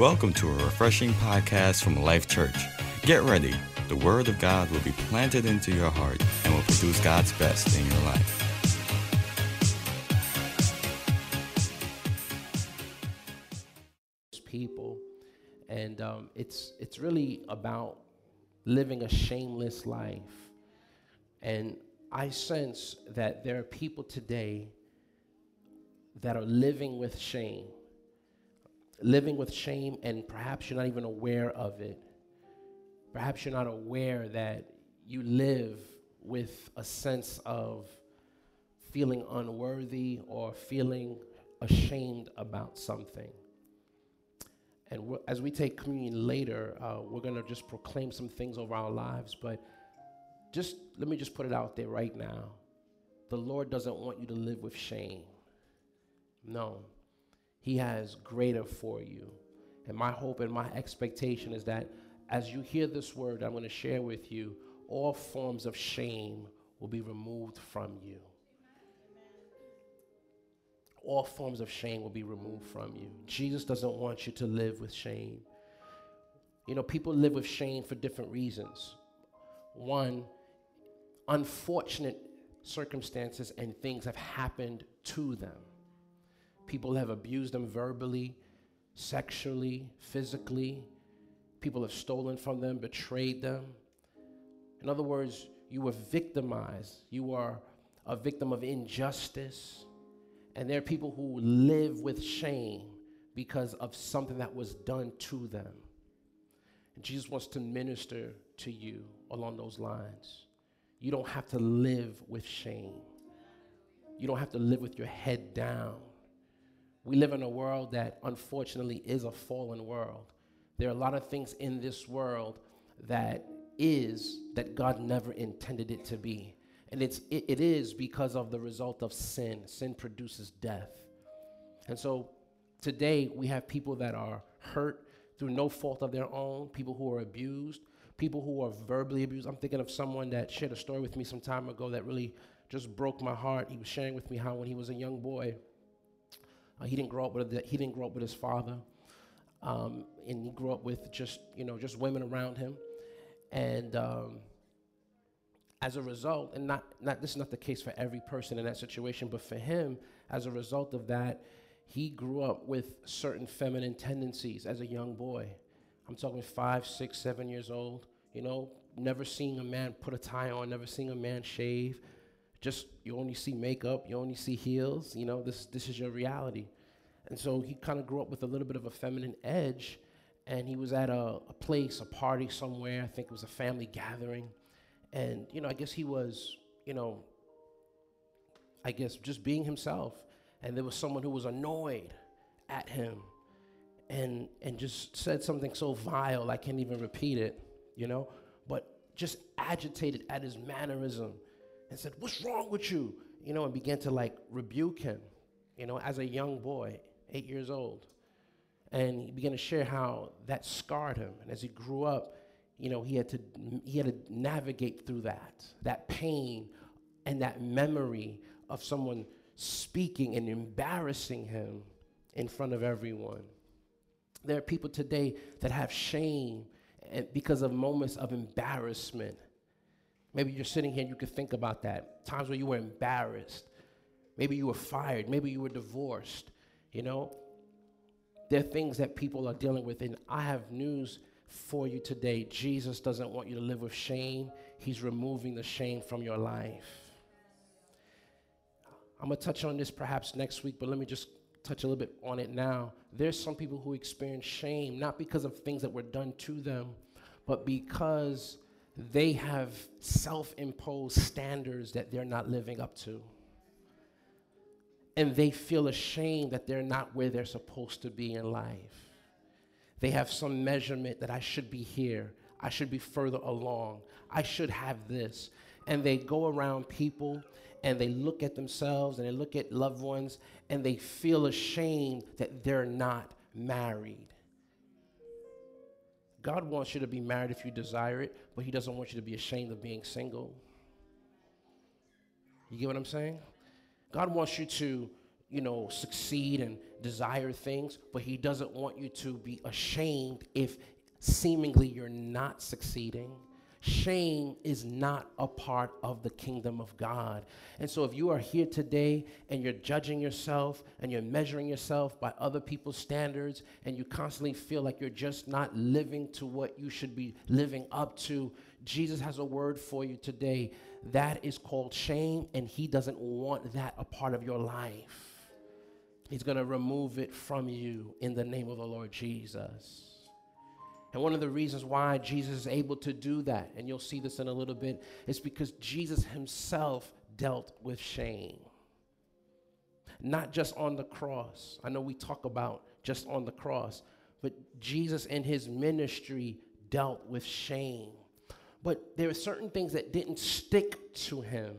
Welcome to a refreshing podcast from Life Church. Get ready. The Word of God will be planted into your heart and will produce God's best in your life. people and um, it's it's really about living a shameless life and i sense that there are people today that are living with shame living with shame and perhaps you're not even aware of it perhaps you're not aware that you live with a sense of feeling unworthy or feeling ashamed about something and as we take communion later, uh, we're going to just proclaim some things over our lives. But just let me just put it out there right now. The Lord doesn't want you to live with shame. No, He has greater for you. And my hope and my expectation is that as you hear this word I'm going to share with you, all forms of shame will be removed from you all forms of shame will be removed from you. Jesus doesn't want you to live with shame. You know, people live with shame for different reasons. One, unfortunate circumstances and things have happened to them. People have abused them verbally, sexually, physically. People have stolen from them, betrayed them. In other words, you were victimized. You are a victim of injustice. And there are people who live with shame because of something that was done to them. And Jesus wants to minister to you along those lines. You don't have to live with shame. You don't have to live with your head down. We live in a world that unfortunately is a fallen world. There are a lot of things in this world that is that God never intended it to be. And it's, it, it is because of the result of sin. Sin produces death. And so today we have people that are hurt through no fault of their own, people who are abused, people who are verbally abused. I'm thinking of someone that shared a story with me some time ago that really just broke my heart. He was sharing with me how when he was a young boy, uh, he didn't grow up with he didn't grow up with his father, um, and he grew up with just you know just women around him, and um, as a result, and not, not this is not the case for every person in that situation, but for him, as a result of that, he grew up with certain feminine tendencies as a young boy. I'm talking five, six, seven years old, you know, never seeing a man put a tie on, never seeing a man shave. Just you only see makeup, you only see heels, you know, this this is your reality. And so he kind of grew up with a little bit of a feminine edge, and he was at a, a place, a party somewhere, I think it was a family gathering and, you know, I guess he was, you know, I guess just being himself. And there was someone who was annoyed at him and, and just said something so vile, I can't even repeat it, you know, but just agitated at his mannerism and said, What's wrong with you? You know, and began to like rebuke him, you know, as a young boy, eight years old. And he began to share how that scarred him. And as he grew up, you know, he had to he had to navigate through that, that pain and that memory of someone speaking and embarrassing him in front of everyone. There are people today that have shame and because of moments of embarrassment. Maybe you're sitting here and you could think about that. Times where you were embarrassed. Maybe you were fired. Maybe you were divorced. You know, there are things that people are dealing with. And I have news for you today. Jesus doesn't want you to live with shame, He's removing the shame from your life. I'm going to touch on this perhaps next week, but let me just touch a little bit on it now. There's some people who experience shame not because of things that were done to them, but because they have self imposed standards that they're not living up to. And they feel ashamed that they're not where they're supposed to be in life. They have some measurement that I should be here, I should be further along, I should have this. And they go around people and they look at themselves and they look at loved ones and they feel ashamed that they're not married. God wants you to be married if you desire it, but He doesn't want you to be ashamed of being single. You get what I'm saying? God wants you to, you know, succeed and, desire things, but He doesn't want you to be ashamed if seemingly you're not succeeding. Shame is not a part of the kingdom of God. And so, if you are here today and you're judging yourself and you're measuring yourself by other people's standards and you constantly feel like you're just not living to what you should be living up to, Jesus has a word for you today. That is called shame, and He doesn't want that a part of your life. He's going to remove it from you in the name of the Lord Jesus. And one of the reasons why Jesus is able to do that, and you'll see this in a little bit, is because Jesus himself dealt with shame. Not just on the cross. I know we talk about just on the cross, but Jesus in his ministry dealt with shame. But there are certain things that didn't stick to him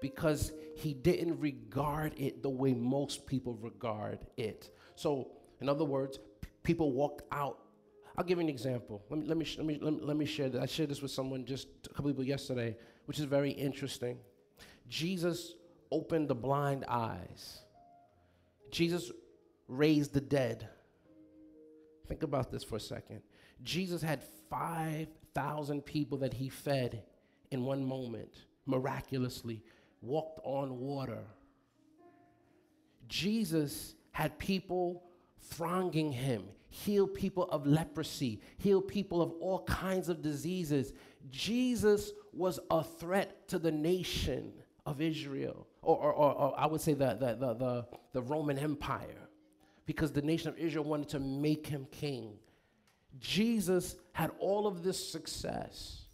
because he didn't regard it the way most people regard it. So, in other words, people walked out I'll give you an example. Let me, let me, let me, let me, share this. I shared this with someone just a couple people yesterday, which is very interesting. Jesus opened the blind eyes. Jesus raised the dead. Think about this for a second. Jesus had 5,000 people that he fed in one moment, miraculously, walked on water. Jesus had people thronging him heal people of leprosy, heal people of all kinds of diseases. Jesus was a threat to the nation of Israel, or, or, or, or I would say the, the, the, the, the Roman Empire, because the nation of Israel wanted to make him king. Jesus had all of this success.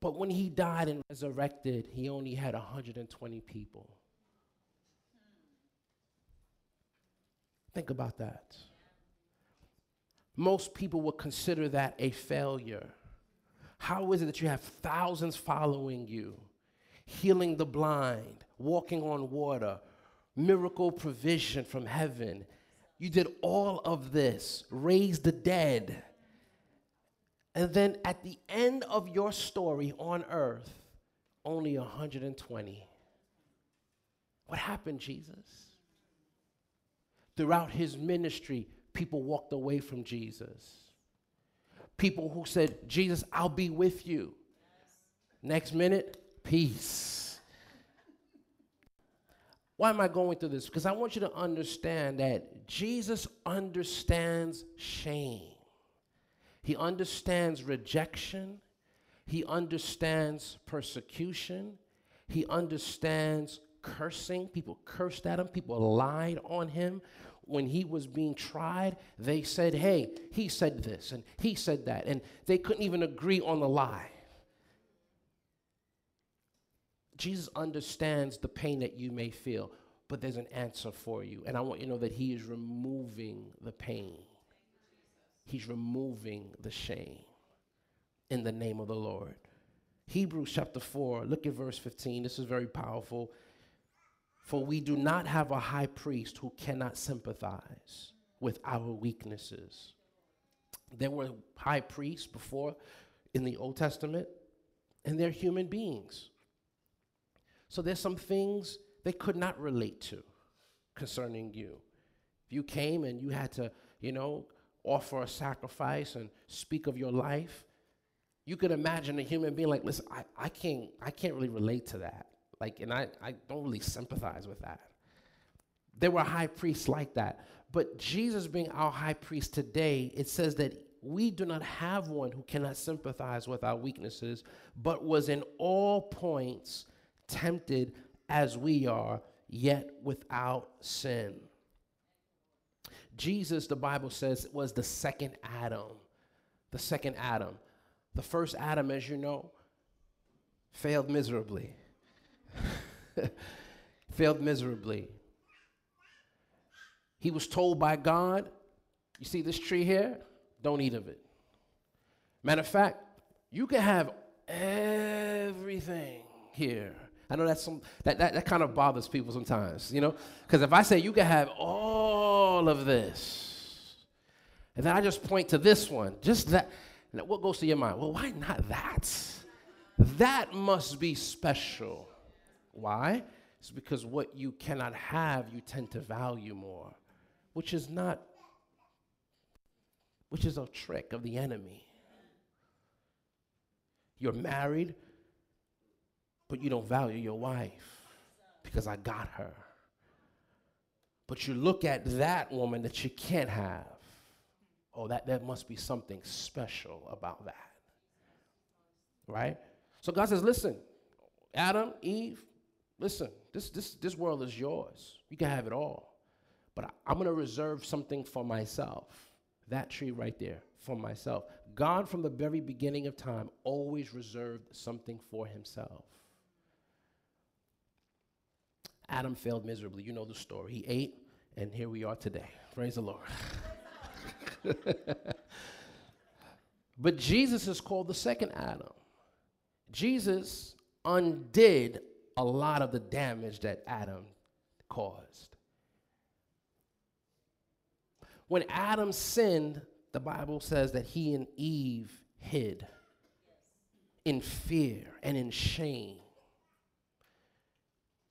But when he died and resurrected, he only had 120 people. Think about that. Most people would consider that a failure. How is it that you have thousands following you, healing the blind, walking on water, miracle provision from heaven? You did all of this, raised the dead. And then at the end of your story on earth, only 120. What happened, Jesus? Throughout his ministry, people walked away from Jesus. People who said, Jesus, I'll be with you. Next minute, peace. Why am I going through this? Because I want you to understand that Jesus understands shame. He understands rejection. He understands persecution. He understands cursing. People cursed at him. People lied on him when he was being tried, they said, hey, he said this and he said that, and they couldn't even agree on the lie. Jesus understands the pain that you may feel, but there's an answer for you. And I want you to know that he is removing the pain, he's removing the shame in the name of the Lord. Hebrews chapter 4, look at verse 15. This is very powerful. For we do not have a high priest who cannot sympathize with our weaknesses. There were high priests before in the Old Testament, and they're human beings. So there's some things they could not relate to concerning you. If you came and you had to, you know, offer a sacrifice and speak of your life, you could imagine a human being like, listen, I, I can't I can't really relate to that. Like, and I, I don't really sympathize with that. There were high priests like that. But Jesus being our high priest today, it says that we do not have one who cannot sympathize with our weaknesses, but was in all points tempted as we are, yet without sin. Jesus, the Bible says, was the second Adam. The second Adam. The first Adam, as you know, failed miserably. failed miserably. He was told by God, You see this tree here? Don't eat of it. Matter of fact, you can have everything here. I know that's some that, that, that kind of bothers people sometimes, you know? Because if I say you can have all of this, and then I just point to this one, just that, what goes to your mind? Well, why not that? That must be special. Why? It's because what you cannot have, you tend to value more, which is not, which is a trick of the enemy. You're married, but you don't value your wife because I got her. But you look at that woman that you can't have. Oh, that there must be something special about that. Right? So God says, listen, Adam, Eve, listen, this, this, this world is yours. You can have it all. But I, am going to reserve something for myself. That tree right there, for myself. God, from the very beginning of time, always reserved something for himself. Adam failed miserably. You know the story. He ate, and here we are today. Praise the Lord. but Jesus is called the second Adam. Jesus undid a lot of the damage that Adam caused. When Adam sinned, the Bible says that he and Eve hid in fear and in shame.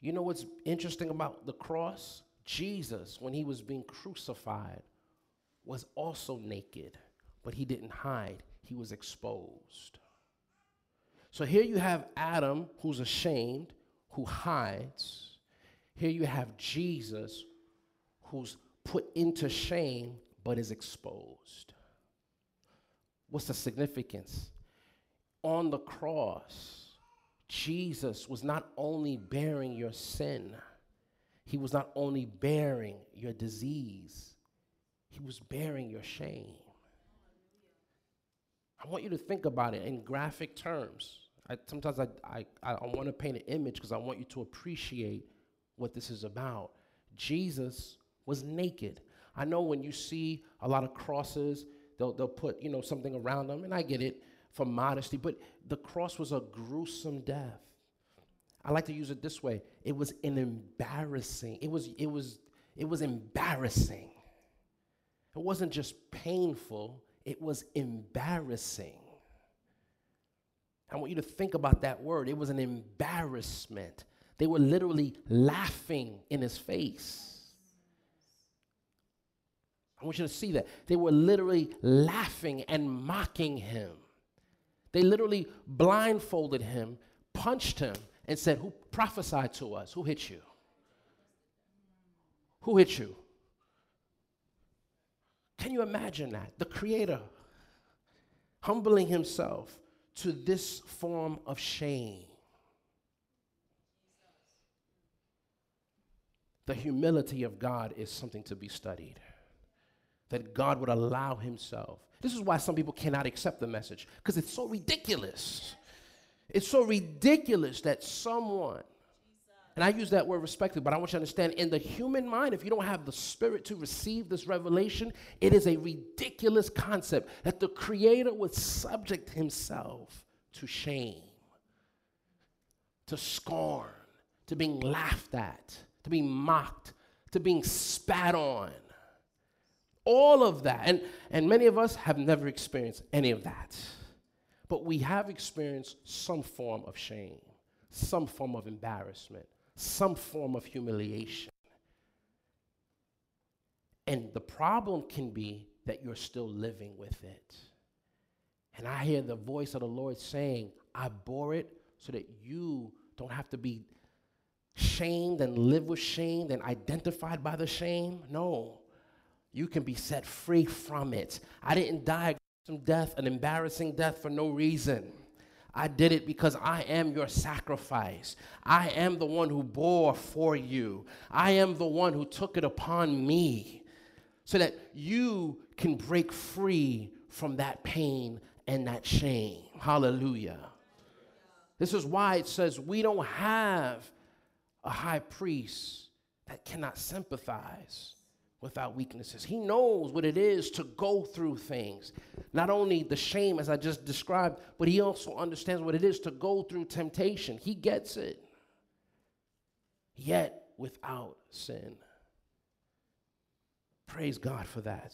You know what's interesting about the cross? Jesus, when he was being crucified, was also naked, but he didn't hide, he was exposed. So here you have Adam who's ashamed, who hides. Here you have Jesus who's put into shame but is exposed. What's the significance? On the cross, Jesus was not only bearing your sin, he was not only bearing your disease, he was bearing your shame. I want you to think about it in graphic terms. I, sometimes I, I, I want to paint an image because I want you to appreciate what this is about. Jesus was naked. I know when you see a lot of crosses, they'll, they'll put you know something around them, and I get it for modesty, but the cross was a gruesome death. I like to use it this way: it was an embarrassing. It was it was it was embarrassing. It wasn't just painful; it was embarrassing. I want you to think about that word. It was an embarrassment. They were literally laughing in his face. I want you to see that. They were literally laughing and mocking him. They literally blindfolded him, punched him, and said, Who prophesied to us? Who hit you? Who hit you? Can you imagine that? The Creator humbling himself to this form of shame. The humility of God is something to be studied. That God would allow Himself. This is why some people cannot accept the message, because it's so ridiculous. It's so ridiculous that someone and I use that word respectfully, but I want you to understand in the human mind, if you don't have the spirit to receive this revelation, it is a ridiculous concept that the Creator would subject Himself to shame, to scorn, to being laughed at, to being mocked, to being spat on. All of that. And, and many of us have never experienced any of that. But we have experienced some form of shame, some form of embarrassment some form of humiliation. And the problem can be that you're still living with it. And I hear the voice of the Lord saying, I bore it so that you don't have to be shamed and live with shame and identified by the shame. No, you can be set free from it. I didn't die some death, an embarrassing death for no reason. I did it because I am your sacrifice. I am the one who bore for you. I am the one who took it upon me so that you can break free from that pain and that shame. Hallelujah. This is why it says we don't have a high priest that cannot sympathize without weaknesses. He knows what it is to go through things. Not only the shame, as I just described, but he also understands what it is to go through temptation. He gets it. Yet without sin. Praise God for that.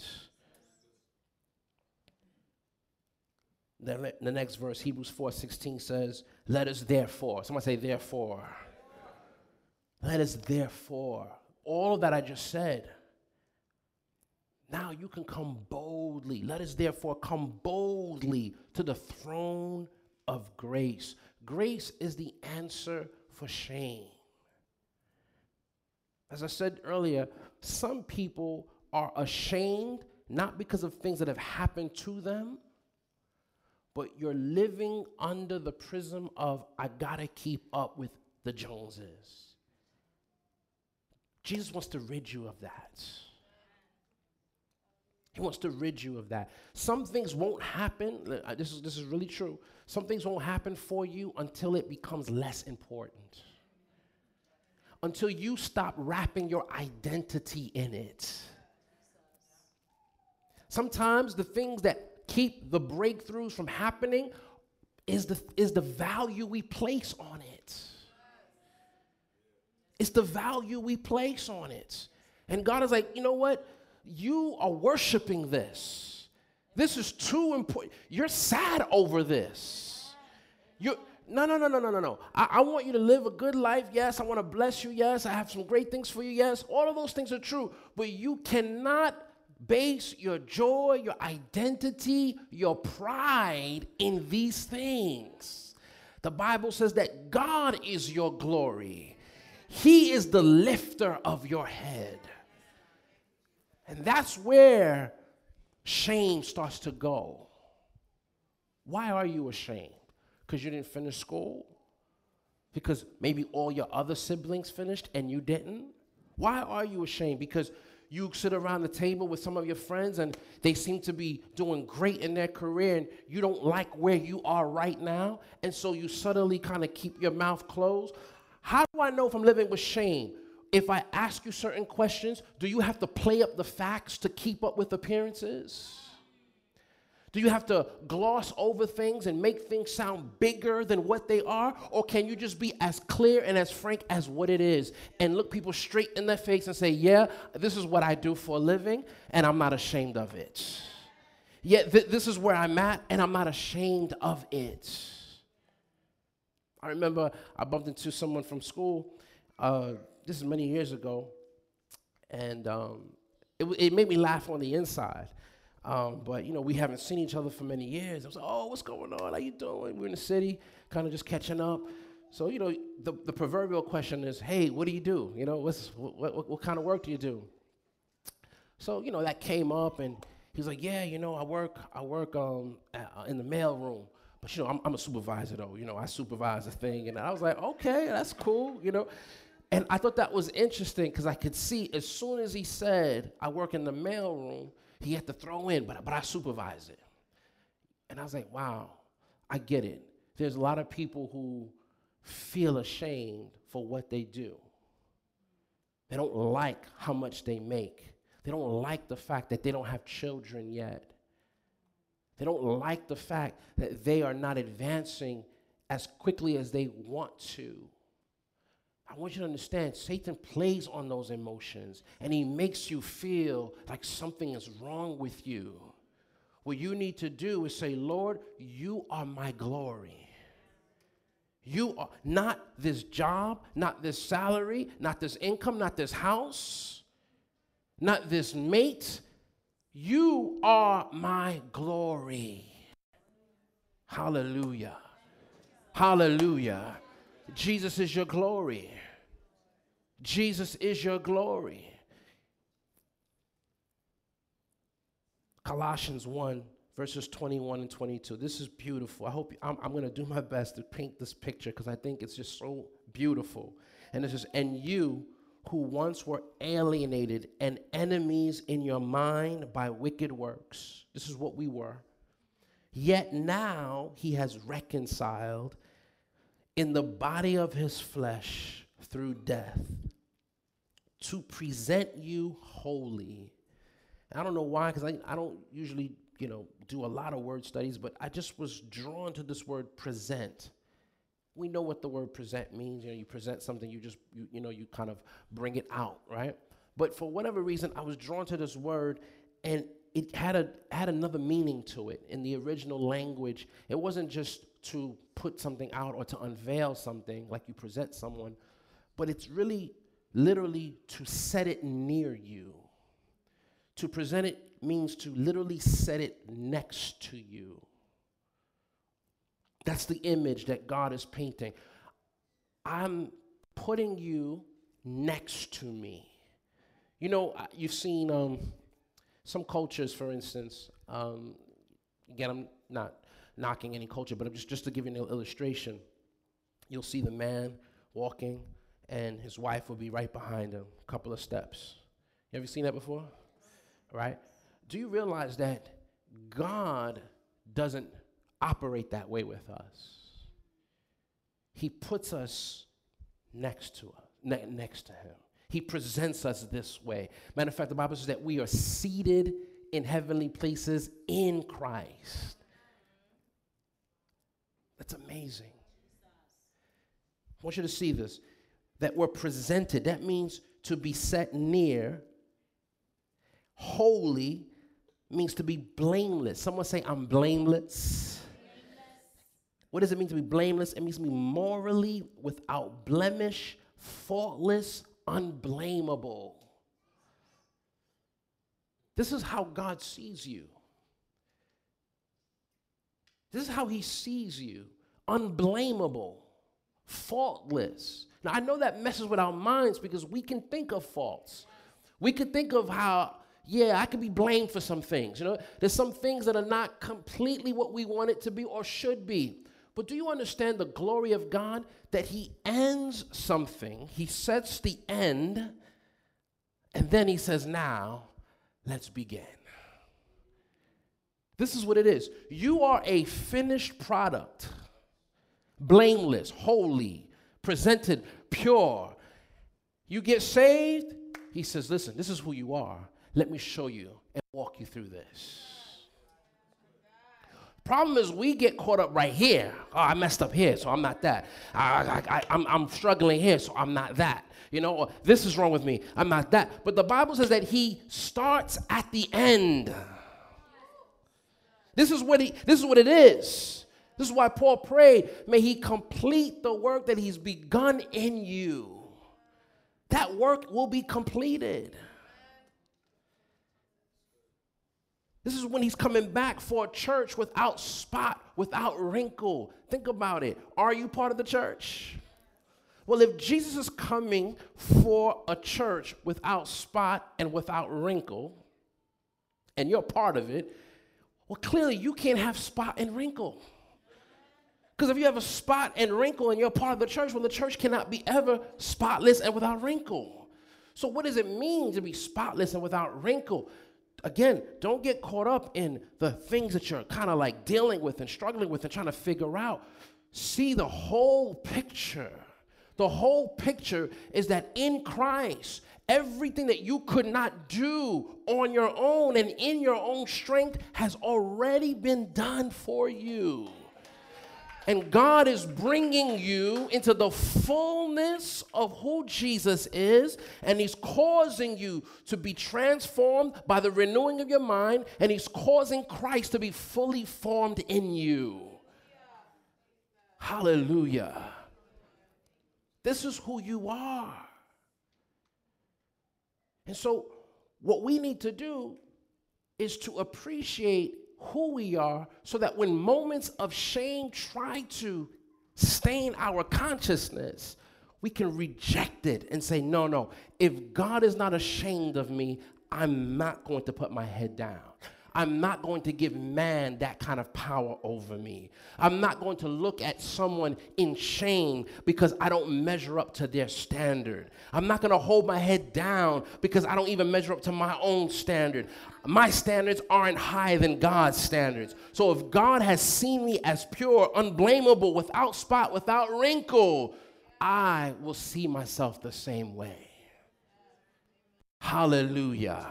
The, the next verse, Hebrews 4 16 says, Let us therefore, somebody say, therefore. Let us therefore, all of that I just said, now you can come boldly. Let us therefore come boldly to the throne of grace. Grace is the answer for shame. As I said earlier, some people are ashamed not because of things that have happened to them, but you're living under the prism of, I gotta keep up with the Joneses. Jesus wants to rid you of that. He wants to rid you of that. Some things won't happen. This is, this is really true. Some things won't happen for you until it becomes less important. Until you stop wrapping your identity in it. Sometimes the things that keep the breakthroughs from happening is the, is the value we place on it. It's the value we place on it. And God is like, you know what? You are worshiping this. This is too important. You're sad over this. You no, no, no, no, no, no, no. I, I want you to live a good life. Yes, I want to bless you. Yes, I have some great things for you. Yes, all of those things are true. But you cannot base your joy, your identity, your pride in these things. The Bible says that God is your glory. He is the lifter of your head. And that's where shame starts to go. Why are you ashamed? Because you didn't finish school? Because maybe all your other siblings finished and you didn't? Why are you ashamed? Because you sit around the table with some of your friends and they seem to be doing great in their career and you don't like where you are right now. And so you subtly kind of keep your mouth closed. How do I know if I'm living with shame? If I ask you certain questions, do you have to play up the facts to keep up with appearances? Do you have to gloss over things and make things sound bigger than what they are? Or can you just be as clear and as frank as what it is and look people straight in their face and say, Yeah, this is what I do for a living and I'm not ashamed of it? Yet yeah, th- this is where I'm at and I'm not ashamed of it. I remember I bumped into someone from school. Uh, this is many years ago, and um, it, it made me laugh on the inside. Um, but you know, we haven't seen each other for many years. I was like, "Oh, what's going on? How you doing?" We're in the city, kind of just catching up. So you know, the, the proverbial question is, "Hey, what do you do? You know, what's, what, what, what kind of work do you do?" So you know, that came up, and he's like, "Yeah, you know, I work I work um, at, uh, in the mail room." But you know, I'm, I'm a supervisor though. You know, I supervise a thing, and I was like, okay, that's cool. You know, and I thought that was interesting because I could see as soon as he said, I work in the mail room, he had to throw in, but but I supervise it. And I was like, wow, I get it. There's a lot of people who feel ashamed for what they do. They don't like how much they make. They don't like the fact that they don't have children yet. They don't like the fact that they are not advancing as quickly as they want to. I want you to understand Satan plays on those emotions and he makes you feel like something is wrong with you. What you need to do is say, Lord, you are my glory. You are not this job, not this salary, not this income, not this house, not this mate, you are my glory. Hallelujah. Hallelujah. Jesus is your glory. Jesus is your glory. Colossians 1, verses 21 and 22. This is beautiful. I hope I'm, I'm going to do my best to paint this picture because I think it's just so beautiful. And it says, And you who once were alienated and enemies in your mind by wicked works. This is what we were. Yet now he has reconciled in the body of his flesh through death to present you holy. I don't know why, because I, I don't usually, you know, do a lot of word studies, but I just was drawn to this word present we know what the word present means. You know, you present something, you just, you, you know, you kind of bring it out, right? But for whatever reason, I was drawn to this word and it had a had another meaning to it in the original language. It wasn't just to put something out or to unveil something like you present someone, but it's really literally to set it near you. To present it means to literally set it next to you. That's the image that God is painting. I'm putting you next to me. You know, you've seen um, some cultures, for instance. Um, again, I'm not knocking any culture, but just just to give you an illustration. You'll see the man walking, and his wife will be right behind him, a couple of steps. Have you ever seen that before? Right? Do you realize that God doesn't operate that way with us? He puts us next to us, ne- next to him. He presents us this way. Matter of fact, the Bible says that we are seated in heavenly places in Christ. That's amazing. I want you to see this that we're presented. That means to be set near. Holy means to be blameless. Someone say, I'm blameless. What does it mean to be blameless? It means to be morally without blemish, faultless, unblameable. This is how God sees you. This is how He sees you unblameable, faultless. Now, I know that messes with our minds because we can think of faults. We can think of how, yeah, I could be blamed for some things. You know, there's some things that are not completely what we want it to be or should be. But do you understand the glory of God that He ends something, He sets the end, and then He says, Now, let's begin. This is what it is. You are a finished product, blameless, holy, presented pure. You get saved, He says, Listen, this is who you are. Let me show you and walk you through this. Problem is, we get caught up right here. Oh, I messed up here, so I'm not that. I, I'm struggling here, so I'm not that. You know, this is wrong with me. I'm not that. But the Bible says that He starts at the end. This is what he. This is what it is. This is why Paul prayed, "May He complete the work that He's begun in you." That work will be completed. This is when he's coming back for a church without spot, without wrinkle. Think about it. Are you part of the church? Well, if Jesus is coming for a church without spot and without wrinkle, and you're part of it, well, clearly you can't have spot and wrinkle. Because if you have a spot and wrinkle and you're part of the church, well, the church cannot be ever spotless and without wrinkle. So, what does it mean to be spotless and without wrinkle? again, don't get caught up in the things that you're kind of like dealing with and struggling with and trying to figure out. See the whole picture. The whole picture is that in Christ, everything that you could not do on your own and in your own strength has already been done for you. And God is bringing you into the fullness of who Jesus is, and He's causing you to be transformed by the renewing of your mind, and He's causing Christ to be fully formed in you. Hallelujah. This is who you are. And so, what we need to do is to appreciate who we are so that when moments of shame try to stain our consciousness, we can reject it and say, no, no, if God is not ashamed of me, I'm not going to put my head down. I'm not going to give man that kind of power over me. I'm not going to look at someone in shame because I don't measure up to their standard. I'm not going to hold my head down because I don't even measure up to my own standard. My standards aren't higher than God's standards. So if God has seen me as pure, unblameable, without spot, without wrinkle, I will see myself the same way. Hallelujah.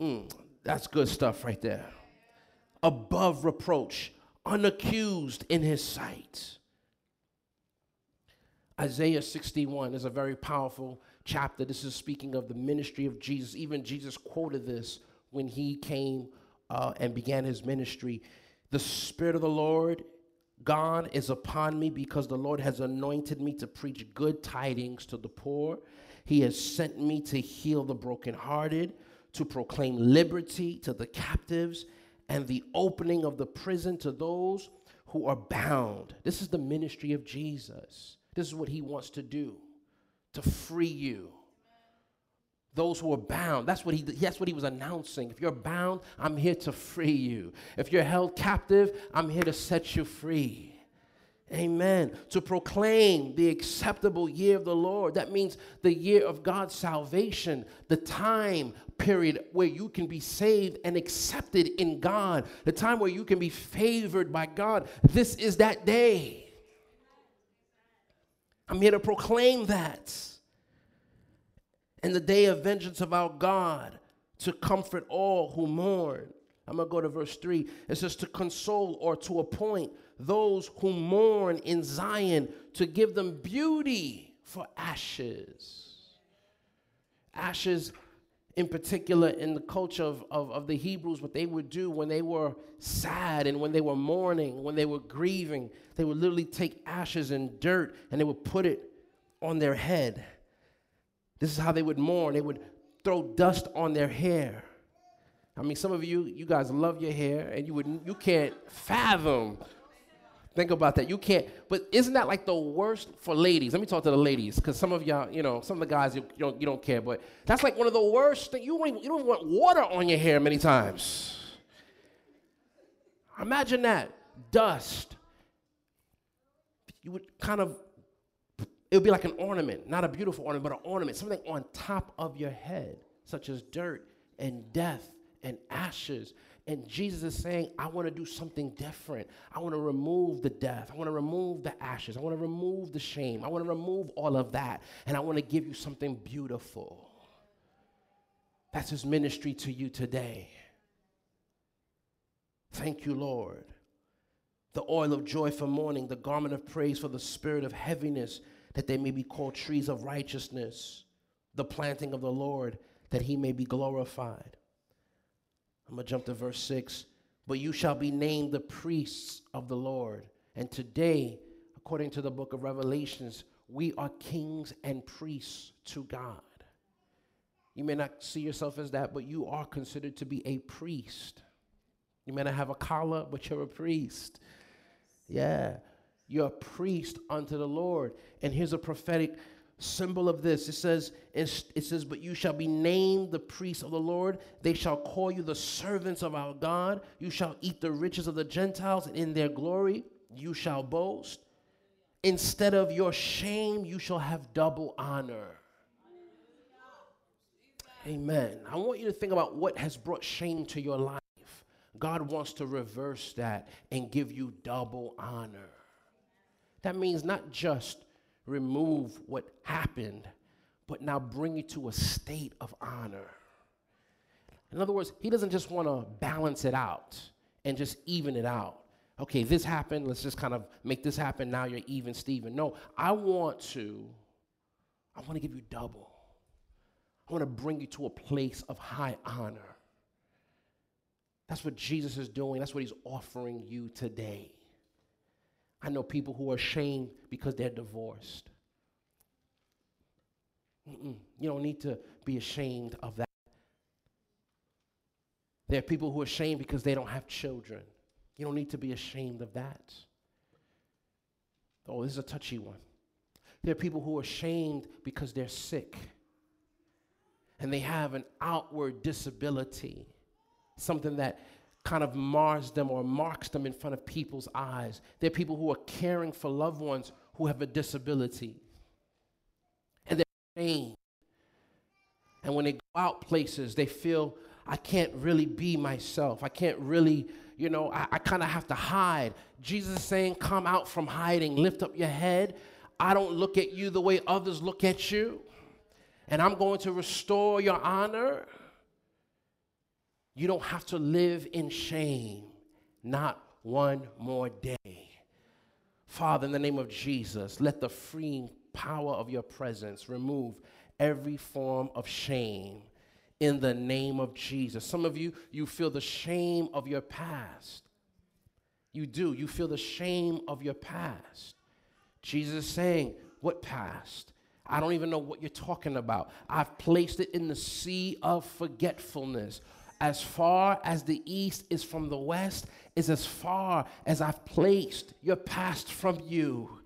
Mm, that's good stuff right there. Above reproach, unaccused in his sight. Isaiah 61 is a very powerful chapter. This is speaking of the ministry of Jesus. Even Jesus quoted this when he came uh, and began his ministry. The Spirit of the Lord God is upon me because the Lord has anointed me to preach good tidings to the poor. He has sent me to heal the brokenhearted, to proclaim liberty to the captives, and the opening of the prison to those who are bound. This is the ministry of Jesus. This is what he wants to do to free you. Those who are bound, that's what he that's what he was announcing. If you're bound, I'm here to free you. If you're held captive, I'm here to set you free. Amen. To proclaim the acceptable year of the Lord. That means the year of God's salvation, the time period where you can be saved and accepted in God, the time where you can be favored by God. This is that day. I'm here to proclaim that. And the day of vengeance of our God to comfort all who mourn. I'm going to go to verse 3. It says, to console or to appoint those who mourn in Zion, to give them beauty for ashes. Ashes, in particular, in the culture of, of, of, the Hebrews, what they would do when they were sad and when they were mourning, when they were grieving, they would literally take ashes and dirt and they would put it on their head. This is how they would mourn. They would throw dust on their hair. I mean, some of you, you guys love your hair, and you would you can't fathom Think about that. You can't, but isn't that like the worst for ladies? Let me talk to the ladies, because some of y'all, you know, some of the guys you, you, don't, you don't care, but that's like one of the worst things. You don't, even, you don't want water on your hair many times. Imagine that dust. You would kind of, it would be like an ornament, not a beautiful ornament, but an ornament, something on top of your head, such as dirt and death and ashes. And Jesus is saying, I want to do something different. I want to remove the death. I want to remove the ashes. I want to remove the shame. I want to remove all of that. And I want to give you something beautiful. That's his ministry to you today. Thank you, Lord. The oil of joy for mourning, the garment of praise for the spirit of heaviness, that they may be called trees of righteousness, the planting of the Lord, that he may be glorified. I'm going to jump to verse 6. But you shall be named the priests of the Lord. And today, according to the book of Revelations, we are kings and priests to God. You may not see yourself as that, but you are considered to be a priest. You may not have a collar, but you're a priest. Yeah, you're a priest unto the Lord. And here's a prophetic symbol of this. It says, it says, but you shall be named the priests of the Lord. They shall call you the servants of our God. You shall eat the riches of the Gentiles, and in their glory you shall boast. Instead of your shame, you shall have double honor. Amen. I want you to think about what has brought shame to your life. God wants to reverse that and give you double honor. That means not just remove what happened, but now bring you to a state of honor. In other words, he doesn't just want to balance it out and just even it out. Okay, this happened, let's just kind of make this happen, now you're even, Stephen. No, I want to, I want to give you double. I want to bring you to a place of high honor. That's what Jesus is doing. That's what he's offering you today. I know people who are ashamed because they're divorced. Mm-mm. You don't need to be ashamed of that. There are people who are ashamed because they don't have children. You don't need to be ashamed of that. Oh, this is a touchy one. There are people who are ashamed because they're sick and they have an outward disability, something that kind of mars them or marks them in front of people's eyes. They're people who are caring for loved ones who have a disability. And they're ashamed. And when they go out places, they feel, I can't really be myself. I can't really, you know, I, I kind of have to hide. Jesus is saying, Come out from hiding, lift up your head. I don't look at you the way others look at you. And I'm going to restore your honor. You don't have to live in shame, not one more day. Father, in the name of Jesus, let the freeing power of your presence remove every form of shame in the name of Jesus. Some of you, you feel the shame of your past. You do. You feel the shame of your past. Jesus is saying, What past? I don't even know what you're talking about. I've placed it in the sea of forgetfulness. As far as the east is from the west, is as far as I've placed your past from you.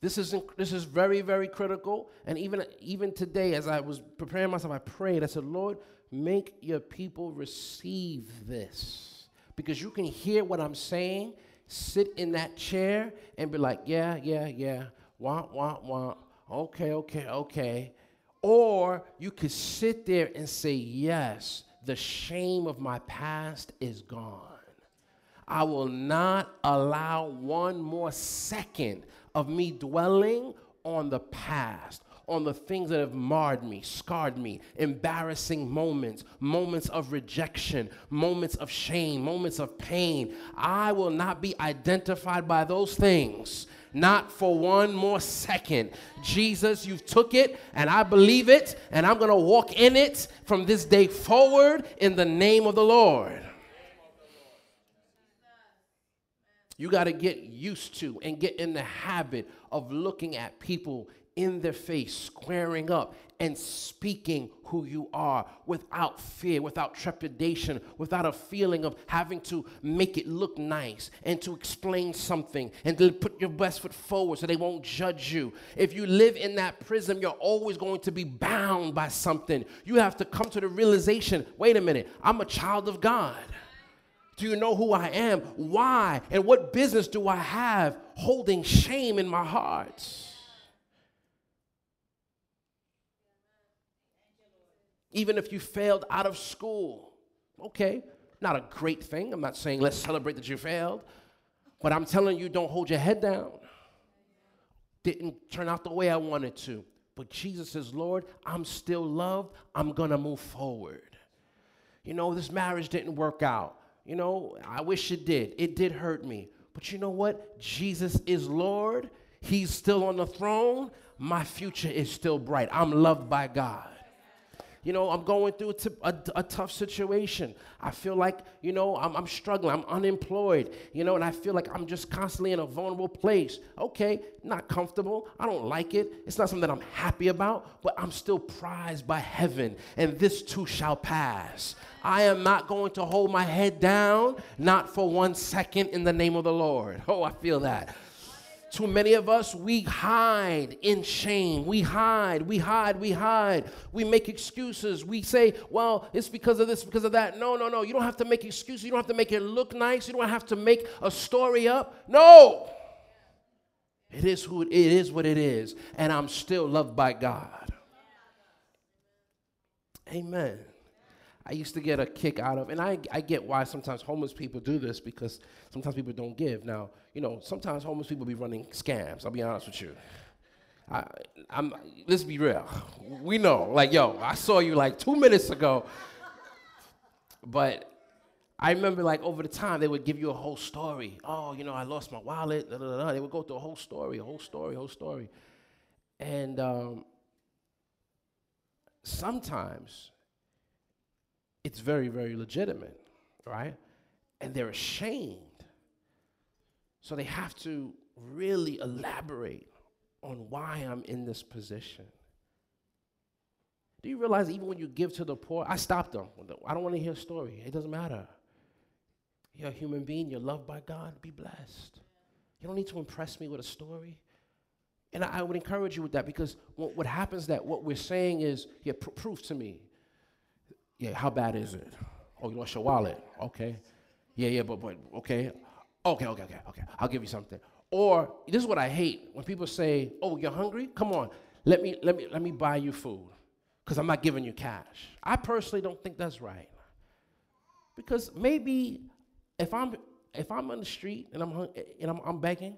This is, this is very, very critical. And even, even today, as I was preparing myself, I prayed. I said, Lord, make your people receive this. Because you can hear what I'm saying, sit in that chair, and be like, yeah, yeah, yeah, wah, wah, wah. Okay, okay, okay. Or you could sit there and say, yes, the shame of my past is gone. I will not allow one more second of me dwelling on the past, on the things that have marred me, scarred me, embarrassing moments, moments of rejection, moments of shame, moments of pain. I will not be identified by those things. Not for one more second. Jesus, you've took it and I believe it and I'm going to walk in it from this day forward in the name of the Lord. You got to get used to and get in the habit of looking at people in their face, squaring up, and speaking who you are without fear, without trepidation, without a feeling of having to make it look nice and to explain something and to put your best foot forward so they won't judge you. If you live in that prism, you're always going to be bound by something. You have to come to the realization wait a minute, I'm a child of God. Do you know who I am? Why? And what business do I have holding shame in my heart? Even if you failed out of school, okay, not a great thing. I'm not saying let's celebrate that you failed, but I'm telling you, don't hold your head down. Didn't turn out the way I wanted to. But Jesus says, Lord, I'm still loved. I'm to move forward. You know, this marriage didn't work out. You know, I wish it did. It did hurt me. But you know what? Jesus is Lord. He's still on the throne. My future is still bright. I'm loved by God you know, I'm going through a, tough situation. I feel like, you know, I'm, I'm struggling. I'm unemployed, you know, and I feel like I'm just constantly in a vulnerable place. Okay, not comfortable. I don't like it. It's not something that I'm happy about, but I'm still prized by heaven, and this too shall pass. I am not going to hold my head down, not for one second in the name of the Lord. Oh, I feel that. Too many of us, we hide in shame. We hide, we hide, we hide. We make excuses. We say, well, it's because of this, because of that. No, no, no. You don't have to make excuses. You don't have to make it look nice. You don't have to make a story up. No. It is who it is what it is. And I'm still loved by God. Amen. I used to get a kick out of, and I, I get why sometimes homeless people do this because sometimes people don't give. Now, you know, sometimes homeless people be running scams. I'll be honest with you. I, am let's be real. We know, like, yo, I saw you like two minutes ago. But I remember, like, over the time, they would give you a whole story. Oh, you know, I lost my wallet. Da, da, da. They would go through a whole story, a whole story, a whole story. And um, sometimes it's very, very legitimate, right? And they're ashamed. So they have to really elaborate on why I'm in this position. Do you realize even when you give to the poor, I stop them. I don't want to hear a story. It doesn't matter. You're a human being, you're loved by God, be blessed. You don't need to impress me with a story. And I, I would encourage you with that because what, what happens that what we're saying is, yeah, pr- proof to me. Yeah, how bad is it? Oh, you lost your wallet. Okay. Yeah, yeah, but but okay. Okay, okay, okay, okay. I'll give you something. Or this is what I hate when people say, "Oh, you're hungry? Come on, let me let me let me buy you food, because I'm not giving you cash." I personally don't think that's right, because maybe if I'm if I'm on the street and I'm hung- and I'm, I'm begging,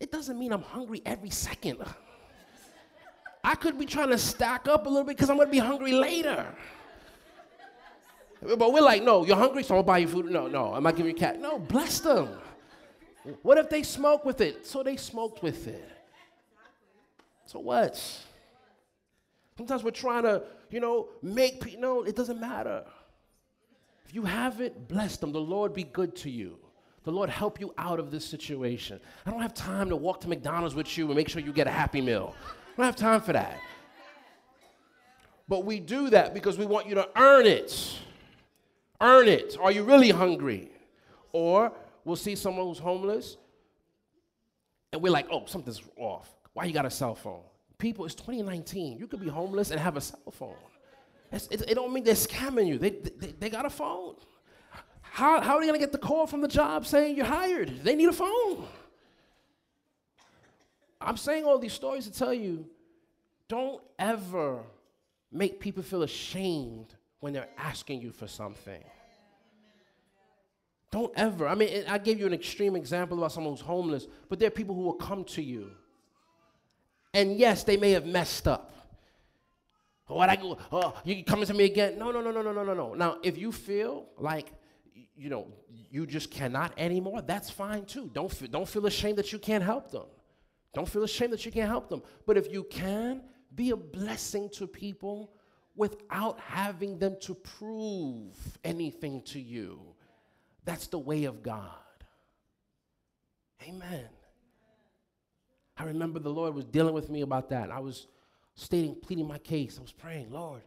it doesn't mean I'm hungry every second. I could be trying to stack up a little bit because I'm gonna be hungry later. But we're like, no, you're hungry, so I'll buy you food. No, no, I'm not giving you cat. No, bless them. What if they smoke with it? So they smoked with it. So what? Sometimes we're trying to, you know, make people, no, it doesn't matter. If you have it, bless them. The Lord be good to you. The Lord help you out of this situation. I don't have time to walk to McDonald's with you and make sure you get a happy meal. I don't have time for that. But we do that because we want you to earn it. Earn it. Are you really hungry? Or we'll see someone who's homeless and we're like, oh, something's off. Why you got a cell phone? People, it's 2019. You could be homeless and have a cell phone. It's, it, it don't mean they're scamming you. They, they, they got a phone. How, how are they going to get the call from the job saying you're hired? They need a phone. I'm saying all these stories to tell you don't ever make people feel ashamed when they're asking you for something. Don't ever. I mean, I gave you an extreme example about someone who's homeless, but there are people who will come to you. And yes, they may have messed up. What I go, oh, you coming to me again? No, no, no, no, no, no, no, no. Now, if you feel like, you know, you just cannot anymore, that's fine too. Don't don't feel ashamed that you can't help them. Don't feel ashamed that you can't help them. But if you can, be a blessing to people without having them to prove anything to you. That's the way of God. Amen. I remember the Lord was dealing with me about that. I was stating, pleading my case. I was praying, Lord,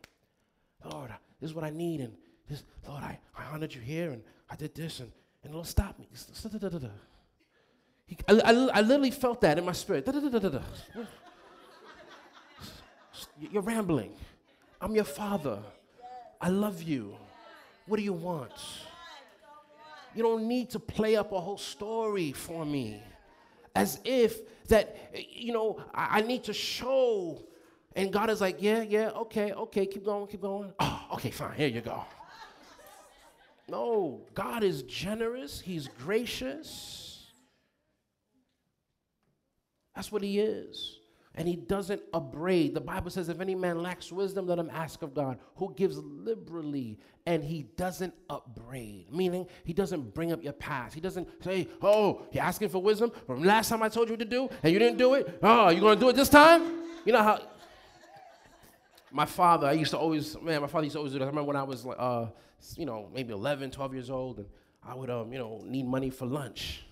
Lord, this is what I need. And this, Lord, I, I honored you here and I did this and, and the Lord stopped me. He, I, I, I, literally felt that in my spirit. You're rambling. I'm your father. I love you. What do you want? You don't need to play up a whole story for me as if that, you know, I, I need to show. And God is like, yeah, yeah, okay, okay, keep going, keep going. Oh, okay, fine, here you go. No, God is generous, He's gracious. That's what He is and he doesn't upbraid. The Bible says, if any man lacks wisdom, let him ask of God, who gives liberally, and he doesn't upbraid. Meaning, he doesn't bring up your past. He doesn't say, oh, you're asking for wisdom from last time I told you to do, and you didn't do it? Oh, you're gonna do it this time? You know how. My father, I used to always, man, my father used to always do that. I remember when I was, uh, you know, maybe 11, 12 years old, and I would, um, you know, need money for lunch.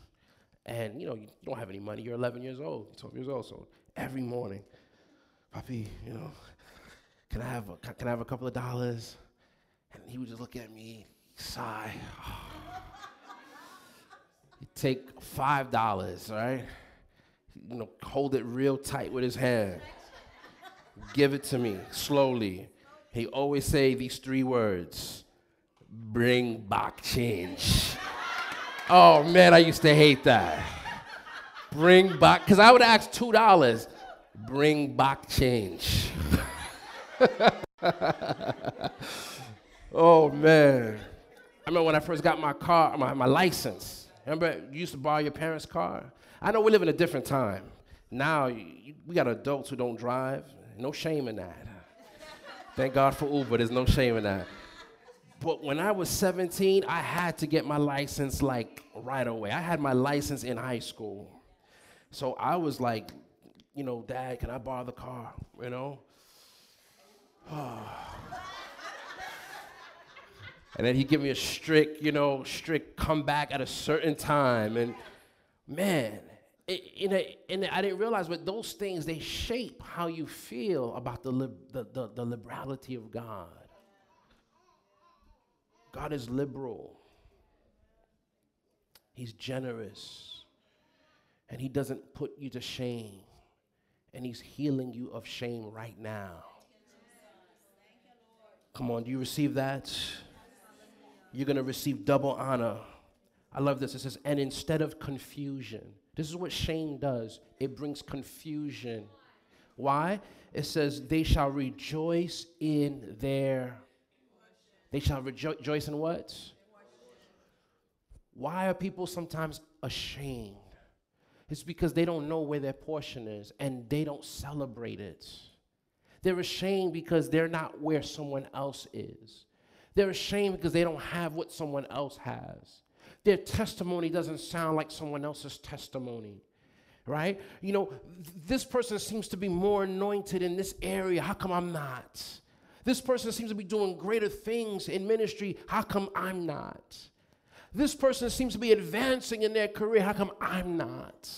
And, you know, you don't have any money. You're 11 years old, 12 years old. So every morning, Papi, you know, can I have a, can I have a couple of dollars? And he would just look at me, sigh. He'd take five dollars, right? You know, hold it real tight with his hand. Give it to me slowly. He always say these three words: "Bring back change." oh man, I used to hate that. Bring back, because I would ask $2. Bring back change. oh, man. I remember when I first got my car, my, my license. Remember, you used to borrow your parents' car? I know we live in a different time. Now, you, we got adults who don't drive. No shame in that. Thank God for Uber. There's no shame in that. But when I was 17, I had to get my license like right away. I had my license in high school. So I was like, you know, Dad, can I borrow the car? You know? and then he'd give me a strict, you know, strict comeback at a certain time. And man, it, in a, in a, I didn't realize, but those things, they shape how you feel about the, the, the, the liberality of God. God is liberal. He's generous and He doesn't put you to shame. And He's healing you of shame right now. Come on, do you receive that? You're going to receive double honor. I love this. It says, and instead of confusion, this is what shame does it brings confusion. Why? It says, they shall rejoice in their. They shall rejo- rejoice in what? Why are people sometimes ashamed? It's because they don't know where their portion is and they don't celebrate it. They're ashamed because they're not where someone else is. They're ashamed because they don't have what someone else has. Their testimony doesn't sound like someone else's testimony, right? You know, th- this person seems to be more anointed in this area. How come I'm not? This person seems to be doing greater things in ministry. How come I'm not? This person seems to be advancing in their career. How come I'm not?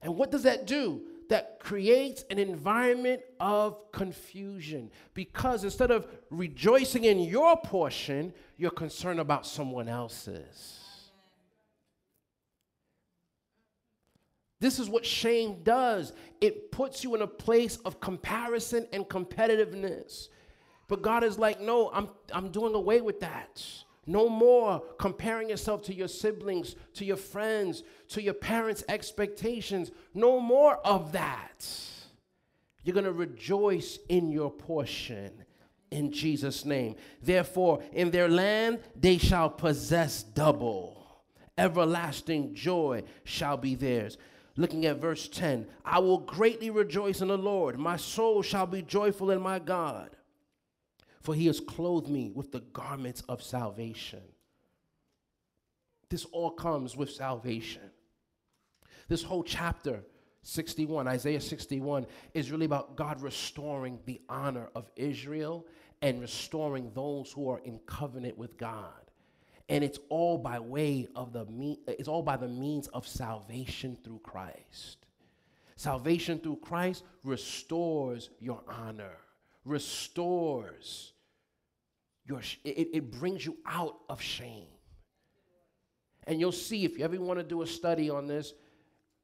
And what does that do? That creates an environment of confusion because instead of rejoicing in your portion, you're concerned about someone else's. This is what shame does it puts you in a place of comparison and competitiveness. But God is like, no, I'm, I'm doing away with that. No more comparing yourself to your siblings, to your friends, to your parents' expectations. No more of that. You're going to rejoice in your portion in Jesus' name. Therefore, in their land they shall possess double. Everlasting joy shall be theirs. Looking at verse 10 I will greatly rejoice in the Lord. My soul shall be joyful in my God for he has clothed me with the garments of salvation. This all comes with salvation. This whole chapter, 61, Isaiah 61, is really about God restoring the honor of Israel and restoring those who are in covenant with God. And it's all by way of the me- it's all by the means of salvation through Christ. Salvation through Christ restores your honor, restores your, it, it brings you out of shame. And you'll see if you ever want to do a study on this,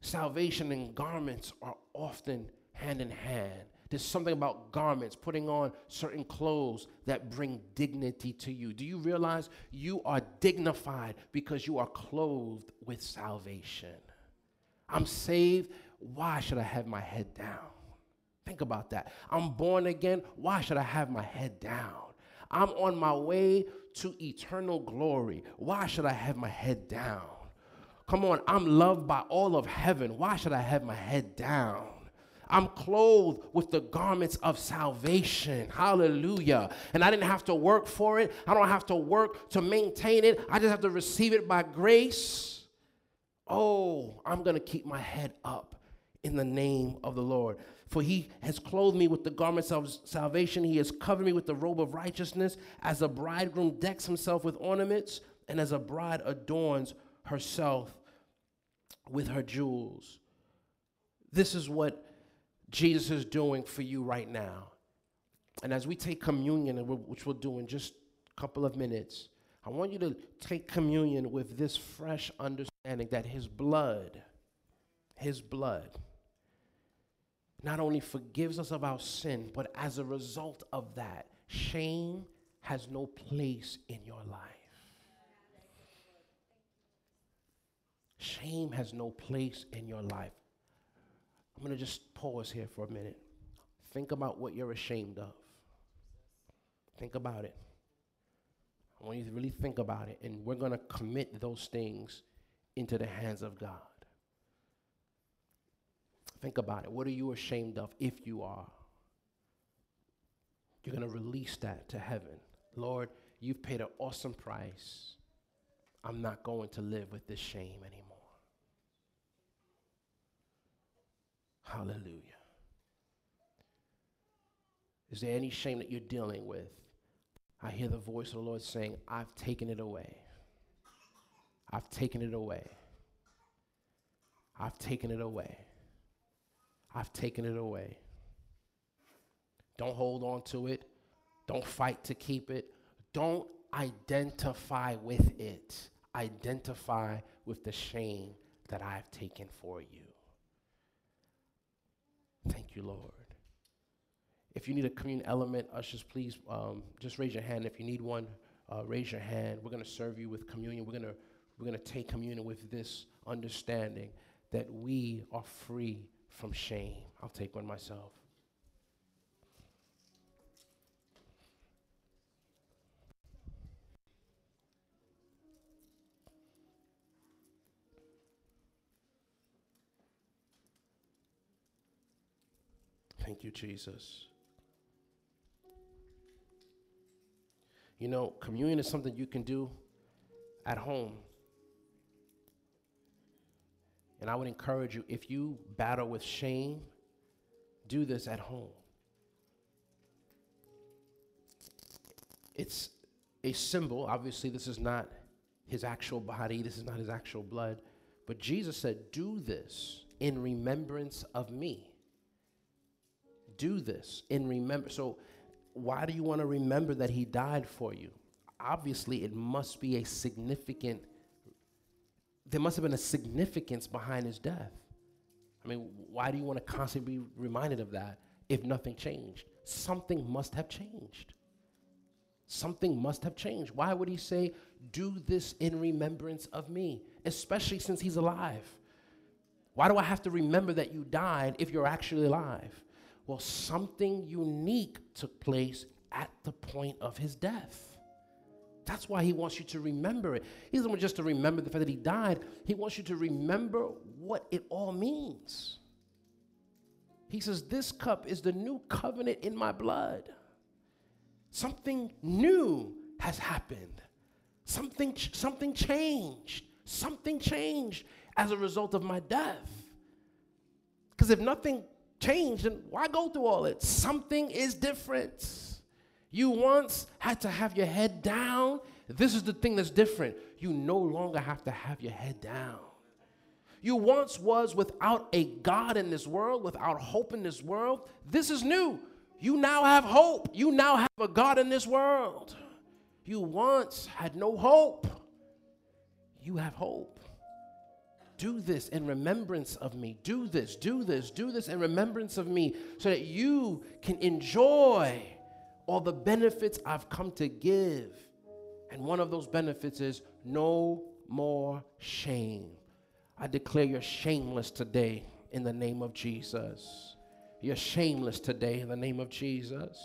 salvation and garments are often hand in hand. There's something about garments, putting on certain clothes that bring dignity to you. Do you realize you are dignified because you are clothed with salvation? I'm saved. Why should I have my head down? Think about that. I'm born again. Why should I have my head down? I'm on my way to eternal glory. Why should I have my head down? Come on, I'm loved by all of heaven. Why should I have my head down? I'm clothed with the garments of salvation. Hallelujah. And I didn't have to work for it. I don't have to work to maintain it. I just have to receive it by grace. Oh, I'm going to keep my head up in the name of the Lord. For he has clothed me with the garments of salvation. He has covered me with the robe of righteousness, as a bridegroom decks himself with ornaments, and as a bride adorns herself with her jewels. This is what Jesus is doing for you right now. And as we take communion, which we'll do in just a couple of minutes, I want you to take communion with this fresh understanding that his blood, his blood, not only forgives us of our sin, but as a result of that, shame has no place in your life. Shame has no place in your life. I'm going to just pause here for a minute. Think about what you're ashamed of. Think about it. I want you to really think about it, and we're going to commit those things into the hands of God. Think about it. What are you ashamed of if you are? You're going to release that to heaven. Lord, you've paid an awesome price. I'm not going to live with this shame anymore. Hallelujah. Is there any shame that you're dealing with? I hear the voice of the Lord saying, I've taken it away. I've taken it away. I've taken it away. I've taken it away. Don't hold on to it. Don't fight to keep it. Don't identify with it. Identify with the shame that I've taken for you. Thank you, Lord. If you need a communion element, ushers, please um, just raise your hand. If you need one, uh, raise your hand. We're going to serve you with communion. We're going to we're going to take communion with this understanding that we are free from shame. I'll take one myself. Thank you, Jesus. You know, communion is something you can do at home. And I would encourage you if you battle with shame, do this at home. it's a symbol. Obviously, this is not his actual body, this is not his actual blood. But Jesus said, Do this in remembrance of me. Do this in remember. So, why do you want to remember that he died for you? Obviously, it must be a significant, there must have been a significance behind his death. I mean, why do you want to constantly be reminded of that if nothing changed? Something must have changed. Something must have changed. Why would he say, Do this in remembrance of me, especially since he's alive? Why do I have to remember that you died if you're actually alive? Well, something unique took place at the point of his death. That's why he wants you to remember it. He doesn't want just to remember the fact that he died, he wants you to remember what it all means. He says, This cup is the new covenant in my blood. Something new has happened. Something, something changed. Something changed as a result of my death. Because if nothing changed, then why go through all it? Something is different. You once had to have your head down. This is the thing that's different. You no longer have to have your head down. You once was without a God in this world, without hope in this world. This is new. You now have hope. You now have a God in this world. You once had no hope. You have hope. Do this in remembrance of me. Do this, do this, do this in remembrance of me so that you can enjoy all the benefits I've come to give. And one of those benefits is no more shame. I declare you're shameless today in the name of Jesus. You're shameless today in the name of Jesus.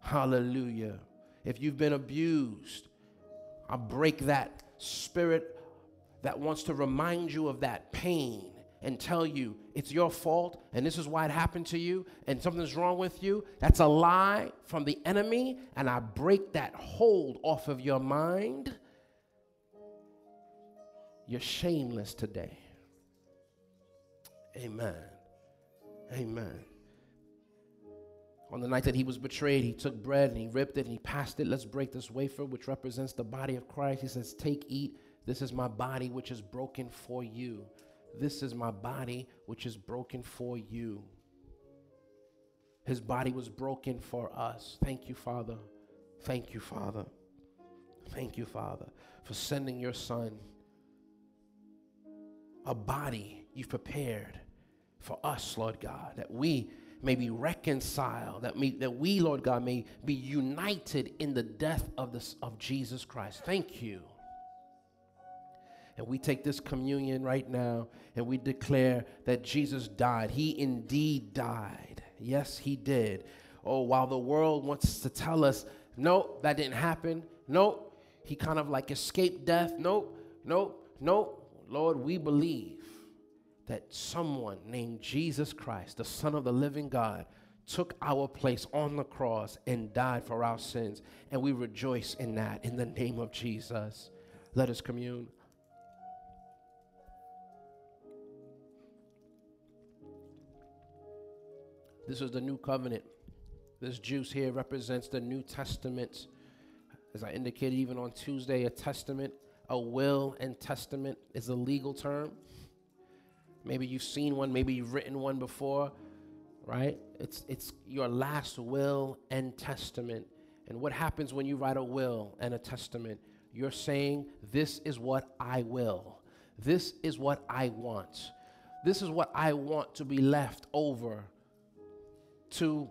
Hallelujah. If you've been abused, I break that spirit that wants to remind you of that pain and tell you it's your fault and this is why it happened to you and something's wrong with you, that's a lie from the enemy. And I break that hold off of your mind. You're shameless today. Amen. Amen. On the night that he was betrayed, he took bread and he ripped it and he passed it. Let's break this wafer, which represents the body of Christ. He says, Take, eat. This is my body, which is broken for you. This is my body, which is broken for you. His body was broken for us. Thank you, Father. Thank you, Father. Thank you, Father, for sending your Son. A body you've prepared for us, Lord God, that we may be reconciled, that, we, that we, Lord God, may be united in the death of, this, of Jesus Christ. Thank you. And we take this communion right now and we declare that Jesus died. He indeed died. Yes, he did. Oh, while the world wants to tell us, no, that didn't happen. No, he kind of like escaped death. No, no, no. Lord, we believe that someone named Jesus Christ, the Son of the living God, took our place on the cross and died for our sins. And we rejoice in that in the name of Jesus. Let us commune. This is the new covenant. This juice here represents the New Testament. As I indicated even on Tuesday, a testament, a will and testament is a legal term. Maybe you've seen one, maybe you've written one before, right? It's it's your last will and testament. And what happens when you write a will and a testament? You're saying, This is what I will. This is what I want. This is what I want to be left over to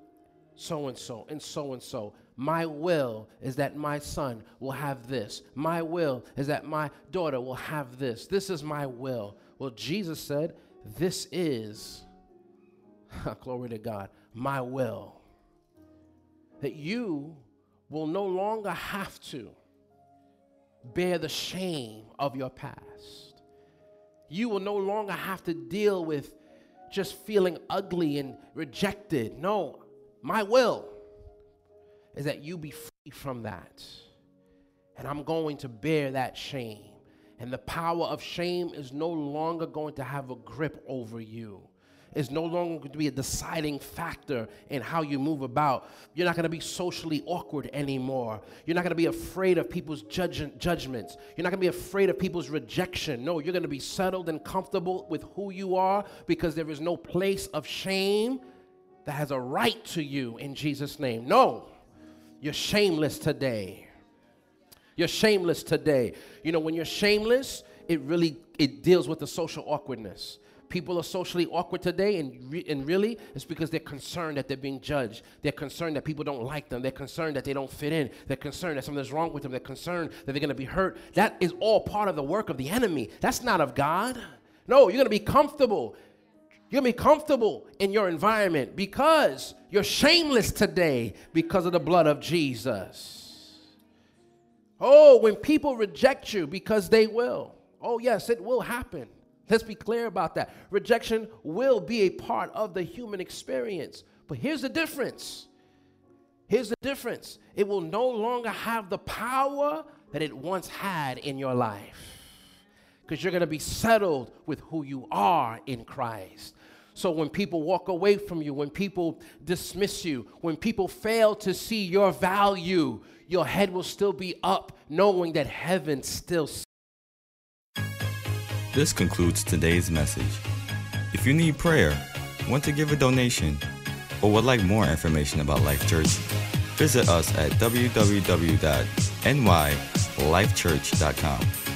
so and so and so and so. My will is that my son will have this. My will is that my daughter will have this. This is my will. Well, Jesus said, This is, glory to God, my will. That you will no longer have to bear the shame of your past. You will no longer have to deal with just feeling ugly and rejected. No, my will is that you be free from that. And I'm going to bear that shame. And the power of shame is no longer going to have a grip over you. Is no longer going to be a deciding factor in how you move about. You're not going to be socially awkward anymore. You're not going to be afraid of people's judge- judgments. You're not going to be afraid of people's rejection. No, you're going to be settled and comfortable with who you are because there is no place of shame that has a right to you in Jesus' name. No, you're shameless today. You're shameless today. You know, when you're shameless, it really it deals with the social awkwardness. People are socially awkward today, and, re- and really, it's because they're concerned that they're being judged. They're concerned that people don't like them. They're concerned that they don't fit in. They're concerned that something's wrong with them. They're concerned that they're going to be hurt. That is all part of the work of the enemy. That's not of God. No, you're going to be comfortable. You're going to be comfortable in your environment because you're shameless today because of the blood of Jesus. Oh, when people reject you, because they will. Oh, yes, it will happen. Let's be clear about that. Rejection will be a part of the human experience. But here's the difference. Here's the difference. It will no longer have the power that it once had in your life. Because you're going to be settled with who you are in Christ. So when people walk away from you, when people dismiss you, when people fail to see your value, your head will still be up, knowing that heaven still This concludes today's message. If you need prayer, want to give a donation, or would like more information about Life Church, visit us at www.nylifechurch.com.